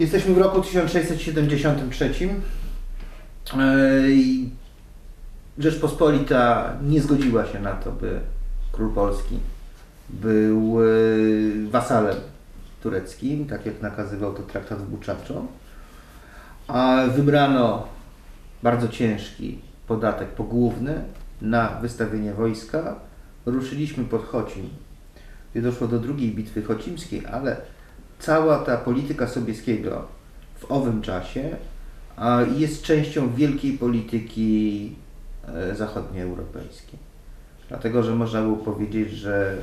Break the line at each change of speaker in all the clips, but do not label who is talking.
Jesteśmy w roku 1673. Ej, Rzeczpospolita nie zgodziła się na to, by król Polski był e, wasalem tureckim, tak jak nakazywał to traktat w Buczaczo. A wybrano bardzo ciężki podatek pogłówny na wystawienie wojska. Ruszyliśmy pod Chocim, doszło do drugiej bitwy chocimskiej, ale cała ta polityka Sobieskiego w owym czasie jest częścią wielkiej polityki e, zachodnioeuropejskiej. Dlatego, że można było powiedzieć, że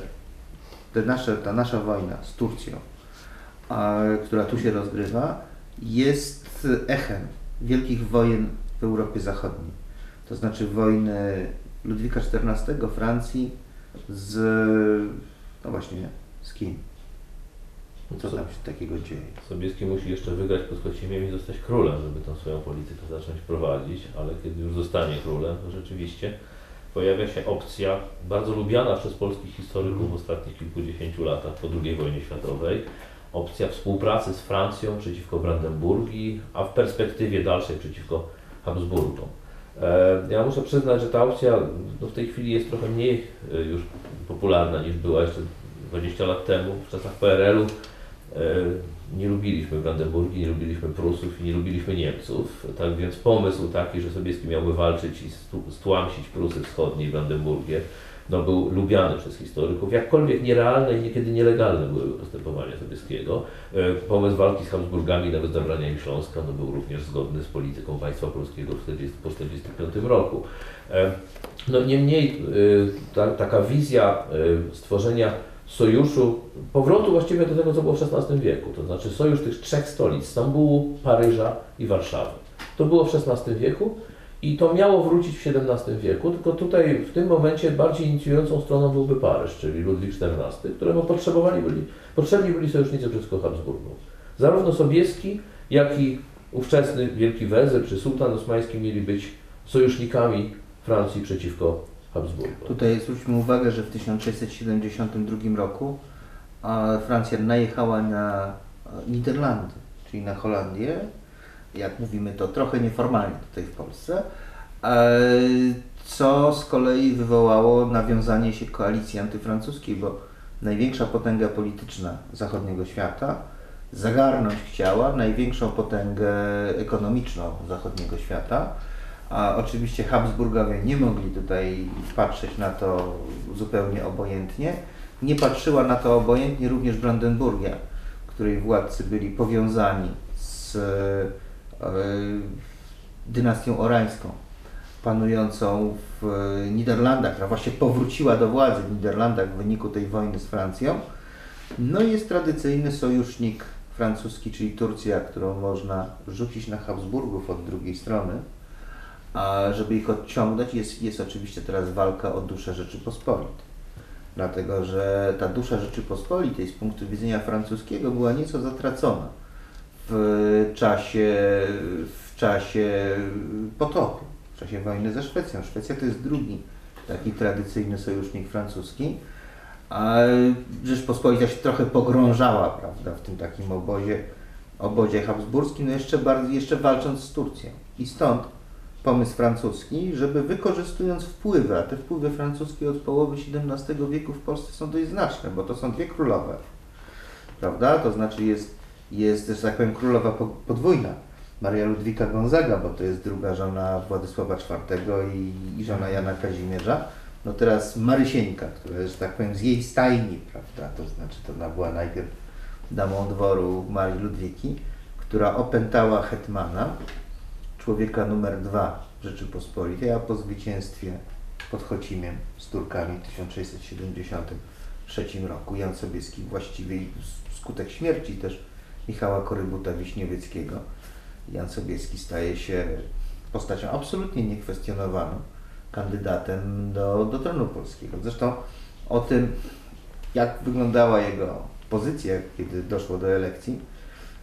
te nasze, ta nasza wojna z Turcją, która tu się rozgrywa, jest echem wielkich wojen w Europie Zachodniej. To znaczy wojny Ludwika XIV, Francji z, no właśnie, z kim? Co tam się takiego dzieje?
Sobieski musi jeszcze wygrać pod Chocimiem i zostać królem, żeby tą swoją politykę zacząć prowadzić, ale kiedy już zostanie królem, to rzeczywiście pojawia się opcja bardzo lubiana przez polskich historyków w ostatnich kilkudziesięciu latach po II wojnie światowej, opcja współpracy z Francją przeciwko Brandenburgii, a w perspektywie dalszej przeciwko Habsburgom. E, Ja muszę przyznać, że ta opcja no w tej chwili jest trochę mniej e, już popularna niż była jeszcze 20 lat temu, w czasach PRL-u. E, Nie lubiliśmy Brandenburgii, nie lubiliśmy Prusów i nie lubiliśmy Niemców. Tak więc pomysł taki, że Sobieski miałby walczyć i stłamsić Prusy Wschodnie i Brandenburgię, no, był lubiany przez historyków. Jakkolwiek nierealne i niekiedy nielegalne były postępowania Sobieskiego. E, Pomysł walki z Habsburgami, nawet zabrania im Śląska, no, był również zgodny z polityką państwa polskiego w 40, po 1945 roku. E, No niemniej ta, taka wizja stworzenia sojuszu, powrotu właściwie do tego, co było w XVI wieku, to znaczy sojusz tych trzech stolic, Stambułu, Paryża i Warszawy. To było w XVI wieku i to miało wrócić w XVII wieku, tylko tutaj w tym momencie bardziej inicjującą stroną byłby Paryż, czyli Ludwik XIV, któremu potrzebowali byli, potrzebni byli sojusznicy przeciwko Habsburgom. Zarówno Sobieski, jak i ówczesny Wielki Wezyr czy Sultan Osmański mieli być sojusznikami Francji przeciwko Habsburgom.
Tutaj zwróćmy uwagę, że w 1672 roku Francja najechała na e, Niderlandy, czyli na Holandię, jak mówimy to trochę nieformalnie tutaj w Polsce, e, co z kolei wywołało nawiązanie się koalicji antyfrancuskiej, bo największa potęga polityczna zachodniego świata zagarnąć chciała największą potęgę ekonomiczną zachodniego świata. A oczywiście Habsburgowie nie mogli tutaj patrzeć na to zupełnie obojętnie. Nie patrzyła na to obojętnie również Brandenburgia, której władcy byli powiązani z e, dynastią orańską, panującą w Niderlandach, która właśnie powróciła do władzy w Niderlandach w wyniku tej wojny z Francją. No i jest tradycyjny sojusznik francuski, czyli Turcja, którą można rzucić na Habsburgów od drugiej strony. A żeby ich odciągnąć, jest, jest oczywiście teraz walka o duszę Rzeczypospolitej. Dlatego, że ta dusza Rzeczypospolitej z punktu widzenia francuskiego była nieco zatracona w czasie, w czasie potopu, w czasie wojny ze Szwecją. Szwecja to jest drugi taki tradycyjny sojusznik francuski. A Rzeczpospolita się trochę pogrążała prawda, w tym takim obozie, obozie habsburskim, no jeszcze, bardziej, jeszcze walcząc z Turcją. I stąd pomysł francuski, żeby wykorzystując wpływy, a te wpływy francuskie od połowy XVII wieku w Polsce są dość znaczne, bo to są dwie królowe, prawda? To znaczy jest, jest że tak powiem, królowa po- podwójna, Maria Ludwika Gonzaga, bo to jest druga żona Władysława IV i, i żona Jana Kazimierza. No teraz Marysieńka, która jest, że tak powiem, z jej stajni, prawda? To znaczy to ona była najpierw damą dworu Marii Ludwiki, która opętała hetmana, człowieka numer dwa Rzeczypospolitej, a po zwycięstwie pod Chocimiem z Turkami w 1673 roku Jan Sobieski właściwie skutek śmierci też Michała Korybuta Wiśniewieckiego Jan Sobieski staje się postacią absolutnie niekwestionowaną kandydatem do, do tronu polskiego. Zresztą o tym, jak wyglądała jego pozycja, kiedy doszło do elekcji,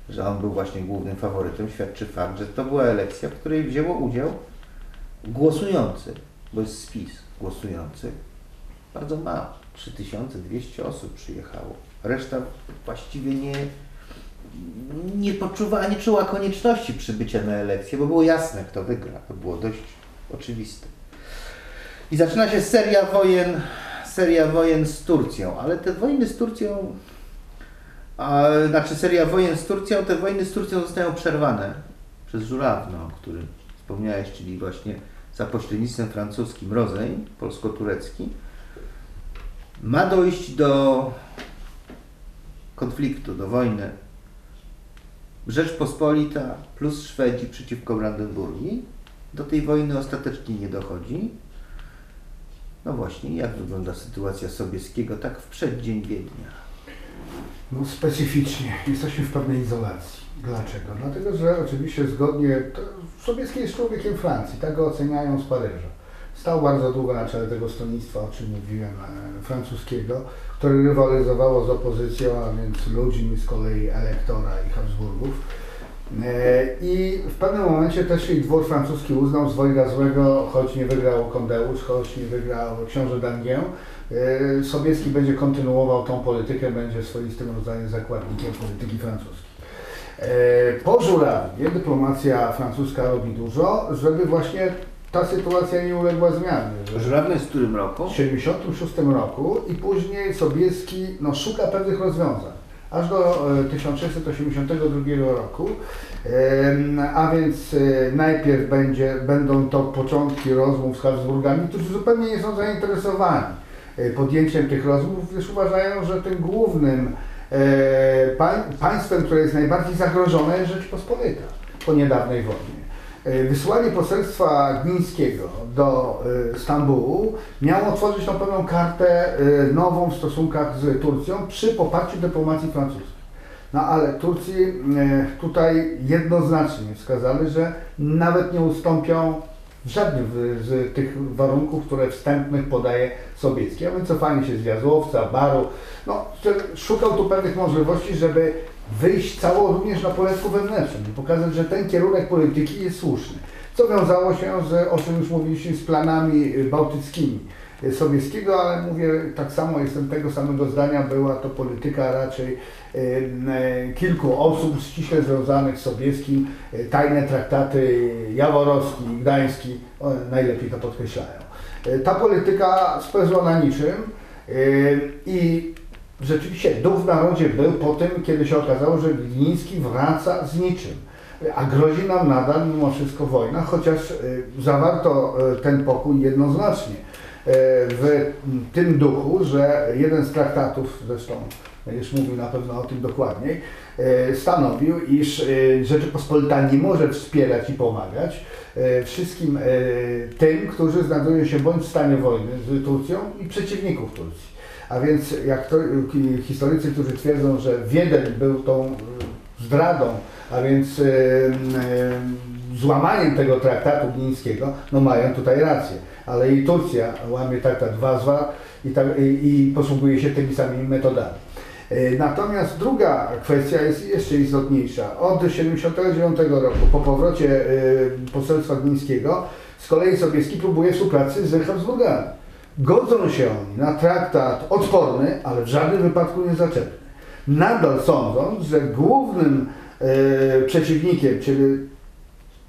że on był właśnie głównym faworytem, świadczy fakt, że to była elekcja, w której wzięło udział głosujący, bo jest spis głosujących, bardzo mało, 3200 osób przyjechało. Reszta właściwie nie, nie poczuwała, nie czuła konieczności przybycia na elekcję, bo było jasne, kto wygra. To było dość oczywiste. I zaczyna się seria wojen, seria wojen z Turcją, ale te wojny z Turcją, a, znaczy seria wojen z Turcją, te wojny z Turcją zostają przerwane przez Żurawno, o którym wspomniałeś, czyli właśnie za pośrednictwem francuskim rozejm polsko-turecki. Ma dojść do konfliktu, do wojny Rzeczpospolita plus Szwedzi przeciwko Brandenburgii. Do tej wojny ostatecznie nie dochodzi. No właśnie, jak wygląda sytuacja Sobieskiego tak w przeddzień Wiednia?
No specyficznie. Jesteśmy w pewnej izolacji. Dlaczego? Dlatego, że oczywiście zgodnie, Sobieski jest człowiekiem Francji, tak go oceniają z Paryża. Stał bardzo długo na czele tego stronnictwa, o czym mówiłem, e, francuskiego, które rywalizowało z opozycją, a więc ludźmi z kolei elektora i Habsburgów. E, I w pewnym momencie też i dwór francuski uznał z dwojga złego, choć nie wygrał Kondeusz, choć nie wygrał książę d'Angier, e, Sobieski będzie kontynuował tą politykę, będzie swoistym rodzajem zakładnikiem polityki francuskiej. E, Po Żurawie dyplomacja francuska robi dużo, żeby właśnie ta sytuacja nie uległa zmianie.
Żurawny w którym roku?
w 1976 roku i później Sobieski no, szuka pewnych rozwiązań. Aż do e, 1682 roku, Em, a więc e, najpierw będzie, będą to początki rozmów z Habsburgami, którzy zupełnie nie są zainteresowani e, podjęciem tych rozmów, gdyż uważają, że tym głównym e, pań, państwem, które jest najbardziej zagrożone jest Rzeczpospolita po niedawnej wojnie. E, Wysłanie poselstwa Gnińskiego do e, Stambułu miało otworzyć tą pewną kartę e, nową w stosunkach z Turcją przy poparciu dyplomacji francuskiej. No ale Turcy e, tutaj jednoznacznie wskazali, że nawet nie ustąpią w żadnym z, tych warunków, które wstępnych podaje Sobiecki. A wycofanie się z Jazłowca, Baru, no, szukał tu pewnych możliwości, żeby wyjść cało również na poletku wewnętrznym i pokazać, że ten kierunek polityki jest słuszny. Co wiązało się z, o czym już mówiliśmy, z planami bałtyckimi Sobieskiego, ale mówię tak samo, jestem tego samego zdania, była to polityka raczej y, y, kilku osób ściśle związanych z Sobieskim, tajne traktaty Jaworowski Gdański najlepiej to podkreślają. Ta polityka spełzła na niczym i rzeczywiście duch w narodzie był po tym, kiedy się okazało, że Gliński wraca z niczym. A grozi nam nadal mimo wszystko wojna, chociaż zawarto ten pokój jednoznacznie w tym duchu, że jeden z traktatów, zresztą już mówił na pewno o tym dokładniej, y, stanowił, iż y, Rzeczypospolita nie może wspierać i pomagać wszystkim tym, którzy znajdują się bądź w stanie wojny z Turcją i przeciwników Turcji. A więc jak to, historycy, którzy twierdzą, że Wiedeń był tą zdradą, a więc złamaniem tego traktatu gnińskiego, no mają tutaj rację. Ale i Turcja łamie traktat Wazwa i, tak, i, i posługuje się tymi samymi metodami. Y, Natomiast druga kwestia jest jeszcze istotniejsza. Od 1979 roku, po powrocie y, poselstwa gnińskiego, z kolei Sobieski próbuje współpracy z Habsburgami. Godzą się oni na traktat odporny, ale w żadnym wypadku nie zaczepny. Nadal sądząc, że głównym e, przeciwnikiem, czyli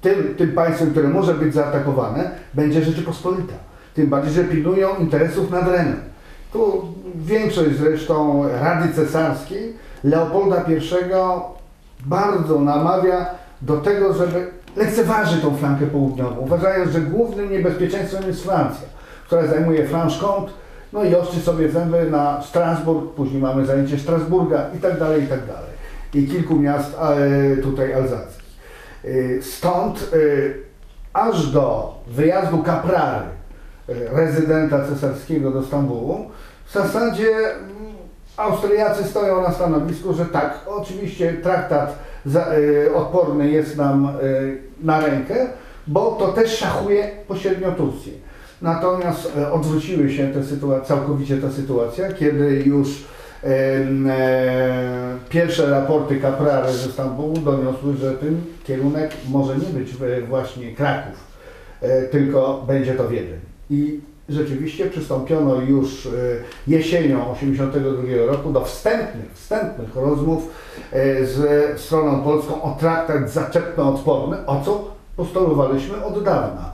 tym, tym państwem, które może być zaatakowane, będzie Rzeczypospolita. Tym bardziej, że pilnują interesów nad Renem. Tu większość zresztą Rady Cesarskiej Leopolda I bardzo namawia do tego, żeby lekceważyć tą flankę południową, uważając, że głównym niebezpieczeństwem jest Francja, która zajmuje Franche-Comte, no i ostrzy sobie zęby na Strasburg, później mamy zajęcie Strasburga i tak dalej, i tak dalej. I kilku miast e, tutaj alzackich. E, Stąd e, aż do wyjazdu Kaprary, e, rezydenta cesarskiego do Stambułu, w zasadzie mm, Austriacy stoją na stanowisku, że tak, oczywiście traktat odporny jest nam na rękę, bo to też szachuje pośrednio Turcję. Natomiast odwróciły się te sytua- całkowicie ta sytuacja, kiedy już pierwsze raporty Kaprary ze Stambułu doniosły, że ten kierunek może nie być e, właśnie Kraków, e, tylko będzie to Wiedeń. I rzeczywiście przystąpiono już jesienią 1982 roku do wstępnych, wstępnych rozmów z stroną polską o traktat zaczepno-odporny, o co postulowaliśmy od dawna.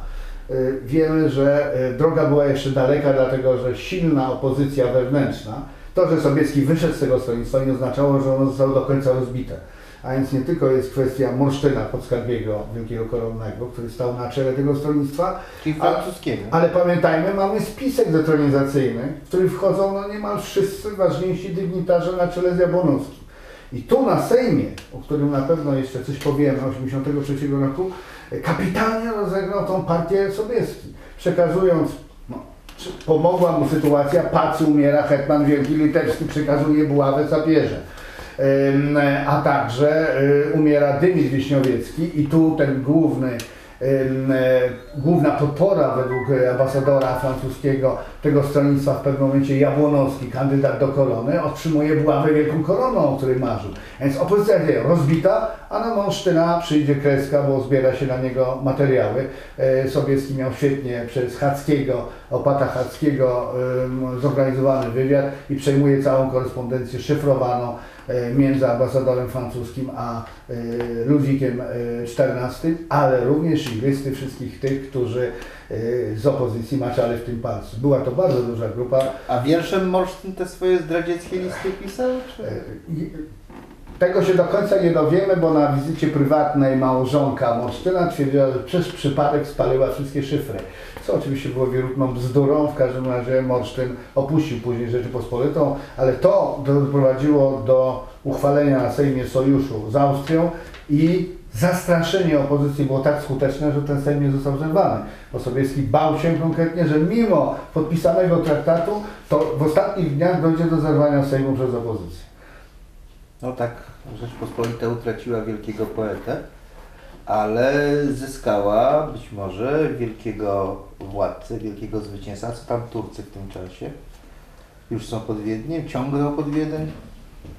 Wiemy, że droga była jeszcze daleka, dlatego że silna opozycja wewnętrzna, to, że Sobieski wyszedł z tego stronnictwa nie oznaczało, że ono zostało do końca rozbite. A więc nie tylko jest kwestia Morsztyna Podskarbiego Wielkiego Koronnego, który stał na czele tego stronnictwa,
Czyli francuskiego.
ale pamiętajmy, mamy spisek detronizacyjny, w który wchodzą no niemal wszyscy ważniejsi dygnitarze na czele z Jabłonowskim. I tu na Sejmie, o którym na pewno jeszcze coś powiemy, 1983 roku, kapitalnie rozegrał tą partię Sobieski, przekazując, pomogła mu sytuacja, Pacy umiera, Hetman Wielki Litewski przekazuje buławę sapierze. Ym, A także y, umiera Dymit Wiśniowiecki i tu ten główny e, główna podpora według ambasadora francuskiego tego stronnictwa w pewnym momencie Jabłonowski, kandydat do korony, otrzymuje buławę wielką koroną, o której marzył. Więc opozycja jest rozbita, a na Monsztyna przyjdzie kreska, bo zbiera się na niego materiały. E, Sobieski miał świetnie przez Hackiego, opata Hackiego ym, zorganizowany wywiad i przejmuje całą korespondencję szyfrowaną e, między ambasadorem francuskim a e, Ludwikiem XIV, ale również i listy wszystkich tych, którzy z opozycji maczali w tym palcu. Była to bardzo duża grupa.
A wierszem Morsztyn te swoje zdradzieckie listy pisał? Czy?
Tego się do końca nie dowiemy, bo na wizycie prywatnej małżonka Morsztyna twierdziła, że przez przypadek spaliła wszystkie szyfry. Co oczywiście było wierutną bzdurą, w każdym razie Morsztyn opuścił później Rzeczypospolitą, ale to doprowadziło do uchwalenia na Sejmie sojuszu z Austrią i zastraszenie opozycji było tak skuteczne, że ten Sejm nie został zerwany. Bo Sobieski bał się konkretnie, że mimo podpisanego traktatu, to w ostatnich dniach dojdzie do zerwania Sejmu przez opozycję.
No tak, Rzeczpospolita utraciła wielkiego poetę, ale zyskała być może wielkiego władcę, wielkiego zwycięzcę. Co tam Turcy w tym czasie? Już są pod Wiedniem? Ciągną pod Wiedeń?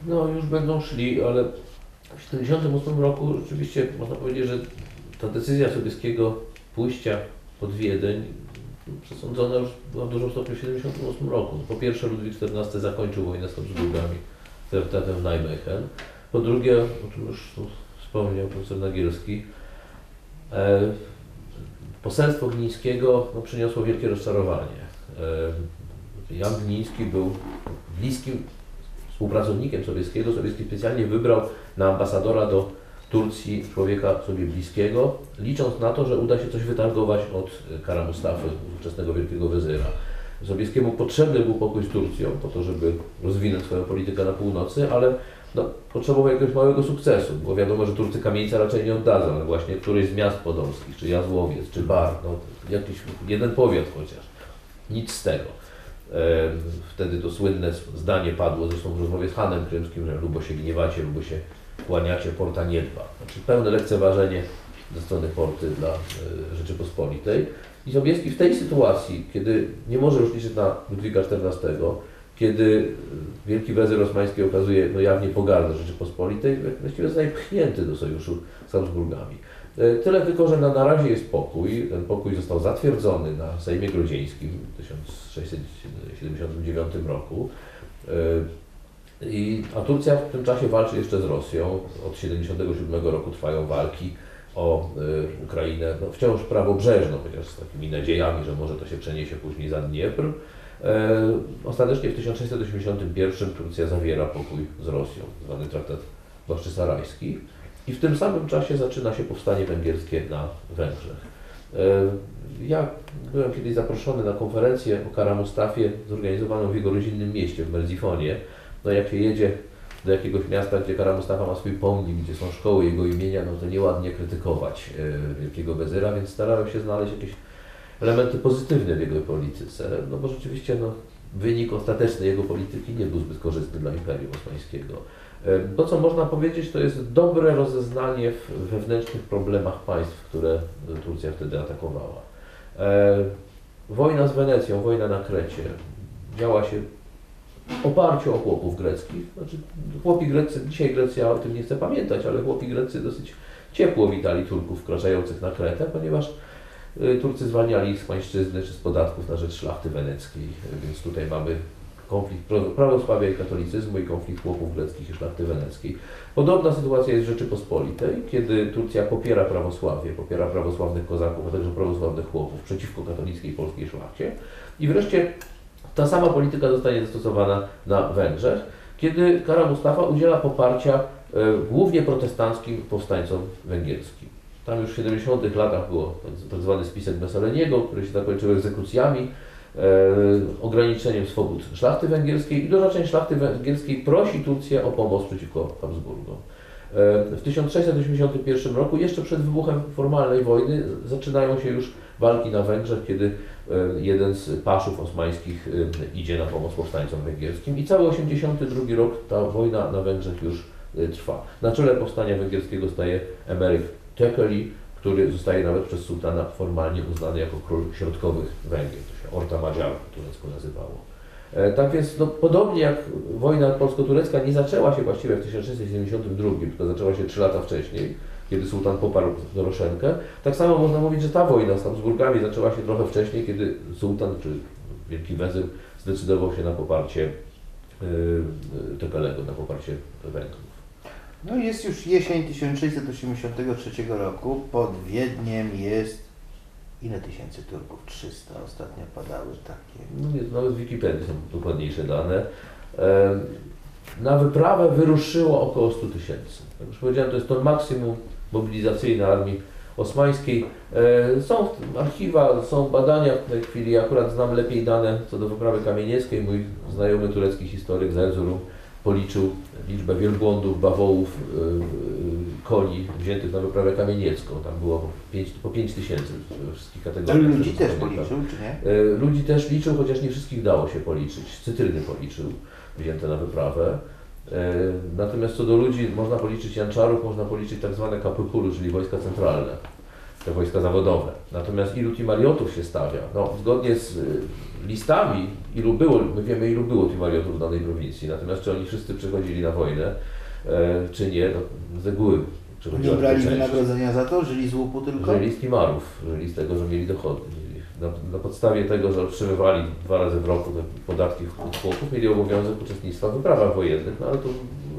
No już będą szli, ale w 1978 roku rzeczywiście można powiedzieć, że ta decyzja Sobieskiego pójścia pod Wiedeń przesądzona już była w dużym stopniu w 1978 roku. Po pierwsze Ludwik XIV zakończył wojnę z Habsburgami traktatem Nijmegen. Po drugie, o czym już wspomniał profesor Nagielski, e, poselstwo Glińskiego no, przyniosło wielkie rozczarowanie. E, Jan Gliński był bliskim współpracownikiem Sobieskiego. Sowiecki specjalnie wybrał na ambasadora do Turcji człowieka sobie bliskiego, licząc na to, że uda się coś wytargować od Kara Mustafy, ówczesnego wielkiego wezyra. Sobieskiemu potrzebny był pokój z Turcją po to, żeby rozwinąć swoją politykę na północy, ale no, potrzebował jakiegoś małego sukcesu, bo wiadomo, że Turcy kamieńca raczej nie oddadzą, ale właśnie któryś z miast podolskich, czy Jazłowiec, czy Bar, no, jakiś jeden powiat chociaż. Nic z tego. Wtedy to słynne zdanie padło, zresztą w rozmowie z Hanem Krymskim, że lubo się gniewacie, lubo się kłaniacie, porta nie dba. Znaczy pełne lekceważenie ze strony porty dla e, Rzeczypospolitej. I Sobieski w tej sytuacji, kiedy nie może już liczyć na Ludwika XIV, kiedy Wielki Wezyr Osmański okazuje no, jawnie pogardę Rzeczypospolitej, właściwie zostaje pchnięty do sojuszu z Habsburgami. E, Tyle tylko, że na, na razie jest pokój. Ten pokój został zatwierdzony na Sejmie Grodzieńskim w 1679 roku. E, I, a Turcja w tym czasie walczy jeszcze z Rosją. Od 1977 roku trwają walki o y, Ukrainę, no, wciąż prawobrzeżną, chociaż z takimi nadziejami, że może to się przeniesie później za Dniepr. E, ostatecznie w 1681 Turcja zawiera pokój z Rosją, zwany traktat Baszczysarajski. I w tym samym czasie zaczyna się powstanie węgierskie na Węgrzech. E, Ja byłem kiedyś zaproszony na konferencję o Kara Mustafie zorganizowaną w jego rodzinnym mieście, w Merzifonie. No jak się jedzie do jakiegoś miasta, gdzie Kara Mustafa ma swój pomnik, gdzie są szkoły jego imienia, no to nieładnie krytykować e, wielkiego wezyra, więc starałem się znaleźć jakieś elementy pozytywne w jego polityce, no bo rzeczywiście no, wynik ostateczny jego polityki nie był zbyt korzystny dla Imperium Osmańskiego. E, To, co można powiedzieć, to jest dobre rozeznanie w wewnętrznych problemach państw, które Turcja wtedy atakowała. E, Wojna z Wenecją, wojna na Krecie działa się w oparciu o chłopów greckich. Znaczy, chłopi greccy, dzisiaj Grecja o tym nie chce pamiętać, ale chłopi greccy dosyć ciepło witali Turków wkraczających na Kretę, ponieważ Turcy zwalniali ich z pańszczyzny czy z podatków na rzecz szlachty weneckiej, y, więc tutaj mamy konflikt pra- prawosławia i katolicyzmu i konflikt chłopów greckich i szlachty weneckiej. Podobna sytuacja jest w Rzeczypospolitej, kiedy Turcja popiera prawosławie, popiera prawosławnych kozaków, a także prawosławnych chłopów przeciwko katolickiej polskiej szlachcie. I wreszcie ta sama polityka zostanie zastosowana na Węgrzech, kiedy Kara Mustafa udziela poparcia e, głównie protestanckim powstańcom węgierskim. Tam już w 70 latach było tak zwany spisek Messaleniego, który się zakończył egzekucjami, e, ograniczeniem swobód szlachty węgierskiej i doraczeń szlachty węgierskiej prosi Turcję o pomoc przeciwko Habsburgom. E, W 1681 roku, jeszcze przed wybuchem formalnej wojny, zaczynają się już walki na Węgrzech, kiedy e, jeden z paszów osmańskich e, idzie na pomoc powstańcom węgierskim i cały 82 rok ta wojna na Węgrzech już e, trwa. Na czele powstania węgierskiego staje Emeryk Tekeli, który zostaje nawet przez sułtana formalnie uznany jako król środkowych Węgier. To się Orta Madziar po turecku nazywało. E, Tak więc no, podobnie jak wojna polsko-turecka nie zaczęła się właściwie w 1672, tylko zaczęła się 3 lata wcześniej, kiedy sułtan poparł Doroszenkę, tak samo można mówić, że ta wojna z Habsburgami zaczęła się trochę wcześniej, kiedy sułtan czy Wielki Wezyr zdecydował się na poparcie yy, Tekelego, na poparcie Węgrów.
No jest już jesień 1683 roku. Pod Wiedniem jest ile tysięcy Turków? 300 ostatnio padały takie.
No nie, nawet w Wikipedii są dokładniejsze dane. E, Na wyprawę wyruszyło około 100 tysięcy. Jak już powiedziałem, to jest to maksimum mobilizacyjne armii osmańskiej. E, Są archiwa, są badania w tej chwili. Akurat znam lepiej dane co do wyprawy kamienieckiej. Mój znajomy turecki historyk z policzył liczbę wielbłądów, bawołów, y, y, koni wziętych na wyprawę kamieniecką. Tam było pięć- po 5 tysięcy we wszystkich
Ale
kategoriach.
ludzi też policzył, czy nie?
E, Ludzi też liczył, chociaż nie wszystkich dało się policzyć. Cytryny policzył, wzięte na wyprawę. E, Natomiast co do ludzi, można policzyć janczarów, można policzyć tak zwane czyli wojska centralne, te wojska zawodowe. Natomiast ilu timariotów się stawia? No, zgodnie z listami, ilu było, my wiemy ilu było timariotów w danej prowincji, natomiast czy oni wszyscy przychodzili na wojnę, e, czy nie, no, z reguły
Nie brali wynagrodzenia za to? Żyli z łupu tylko?
Żyli z timarów, żyli z tego, że mieli dochody. Na, na podstawie tego, że otrzymywali dwa razy w roku te podatki od chłopów, mieli obowiązek uczestnictwa w wyprawach wojennych, no ale to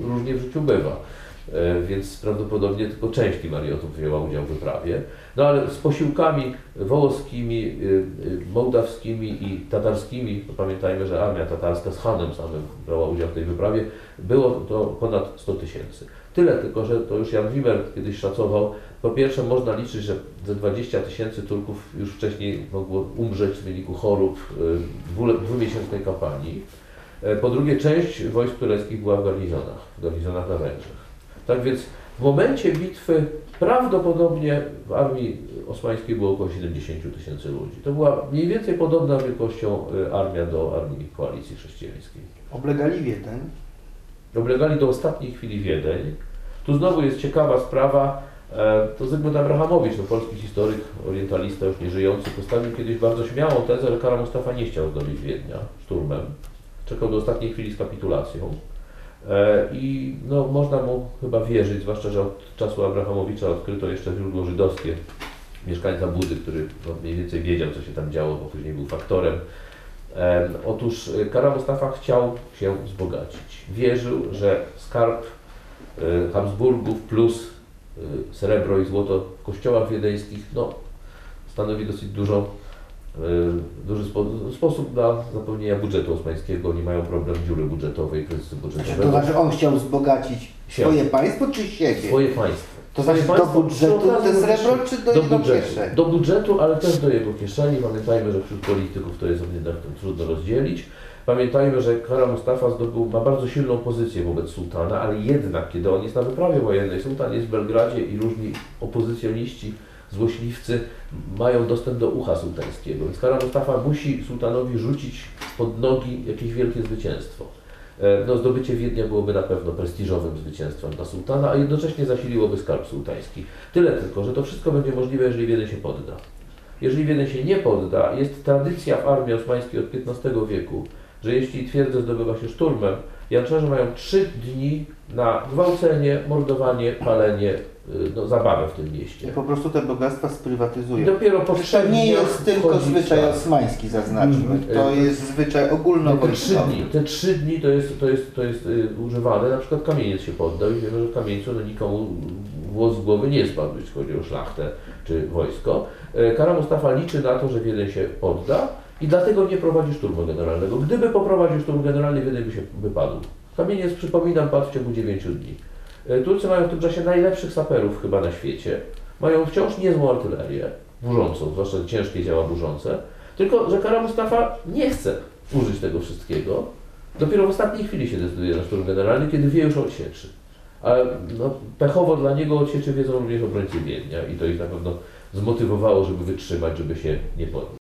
różnie w życiu bywa. E, więc prawdopodobnie tylko część timariotów wzięła udział w wyprawie. No ale z posiłkami wołoskimi, y, y, mołdawskimi i tatarskimi, pamiętajmy, że armia tatarska z Hanem samym brała udział w tej wyprawie, było to ponad 100 tysięcy. Tyle tylko, że to już Jan Wimmer kiedyś szacował, po pierwsze można liczyć, że ze 20 tysięcy Turków już wcześniej mogło umrzeć w wyniku chorób y, dwule- dwumiesięcznej kampanii. E, Po drugie, część wojsk tureckich była w garnizonach, w garnizonach na Węgrzech. Tak więc w momencie bitwy prawdopodobnie w armii osmańskiej było około 70 tysięcy ludzi. To była mniej więcej podobna wielkością y, armia do armii koalicji chrześcijańskiej.
Oblegali Wiedeń.
Oblegali do ostatniej chwili Wiedeń. Tu znowu jest ciekawa sprawa. e, To Zygmunt Abrahamowicz, no, polski historyk, orientalista już nieżyjący, postawił kiedyś bardzo śmiałą tezę, że Kara Mustafa nie chciał zdobyć Wiednia szturmem. Czekał do ostatniej chwili z kapitulacją. E, I no, można mu chyba wierzyć, zwłaszcza, że od czasu Abrahamowicza odkryto jeszcze źródło żydowskie mieszkańca Budy, który no, mniej więcej wiedział, co się tam działo, bo później był faktorem. Em, Otóż e, Kara Mustafa chciał się wzbogacić. Wierzył, że skarb e, Habsburgów plus e, srebro i złoto w kościołach wiedeńskich no, stanowi dosyć dużo, e, duży spo, sposób na zapełnienia budżetu osmańskiego. Oni mają problem dziury budżetowej, kryzysu
To
budżetowego.
znaczy on chciał wzbogacić
Się.
swoje państwo czy siebie?
Swoje państwo.
To znaczy do budżetu te srebro, czy do jego kieszeni?
Do budżetu, ale też do jego kieszeni. Pamiętajmy, że wśród polityków to jest jednak trudno rozdzielić. Pamiętajmy, że Kara Mustafa zdobył, ma bardzo silną pozycję wobec sułtana, ale jednak, kiedy on jest na wyprawie wojennej, sułtan jest w Belgradzie i różni opozycjoniści, złośliwcy mają dostęp do ucha sułtańskiego. Więc Kara Mustafa musi sułtanowi rzucić pod nogi jakieś wielkie zwycięstwo. E, No, zdobycie Wiednia byłoby na pewno prestiżowym zwycięstwem dla sułtana, a jednocześnie zasiliłoby skarb sułtański. Tyle tylko, że to wszystko będzie możliwe, jeżeli Wiedeń się podda. Jeżeli Wiedeń się nie podda, jest tradycja w armii osmańskiej od XV wieku, że jeśli twierdzę zdobywa się szturmem, Janczarze mają trzy dni na gwałcenie, mordowanie, palenie, y, no, zabawę w tym
I
mieście.
po prostu te bogactwa
I
sprywatyzują.
dopiero po
To
trzech
nie jest tylko zwyczaj osmański, zaznaczmy.
Mhm.
To jest zwyczaj
No, te trzy
ogólnowojskowy.
dni, te trzy dni to jest, to jest, to jest y, używane, na przykład kamieniec się poddał i wiemy, że w kamieńcu no, nikomu włos z głowy nie spadł, jeśli chodzi o szlachtę czy wojsko. E, Kara Mustafa liczy na to, że Wiedeń się podda i dlatego nie prowadzi szturmu generalnego. Gdyby poprowadził szturm generalny, Wiedeń by się wypadł. Kamieniec, przypominam, padł w ciągu 9 dni. E, Turcy mają w tym czasie najlepszych saperów chyba na świecie. Mają wciąż niezłą artylerię, burzącą, zwłaszcza ciężkie działa burzące. Tylko, że Kara Mustafa nie chce użyć tego wszystkiego. Dopiero w ostatniej chwili się decyduje na szturm generalny, kiedy wie już o odsieczy. Ale no, pechowo dla niego odsieczy wiedzą również obrońcy Wiednia i to ich na pewno zmotywowało, żeby wytrzymać, żeby się nie podnieść.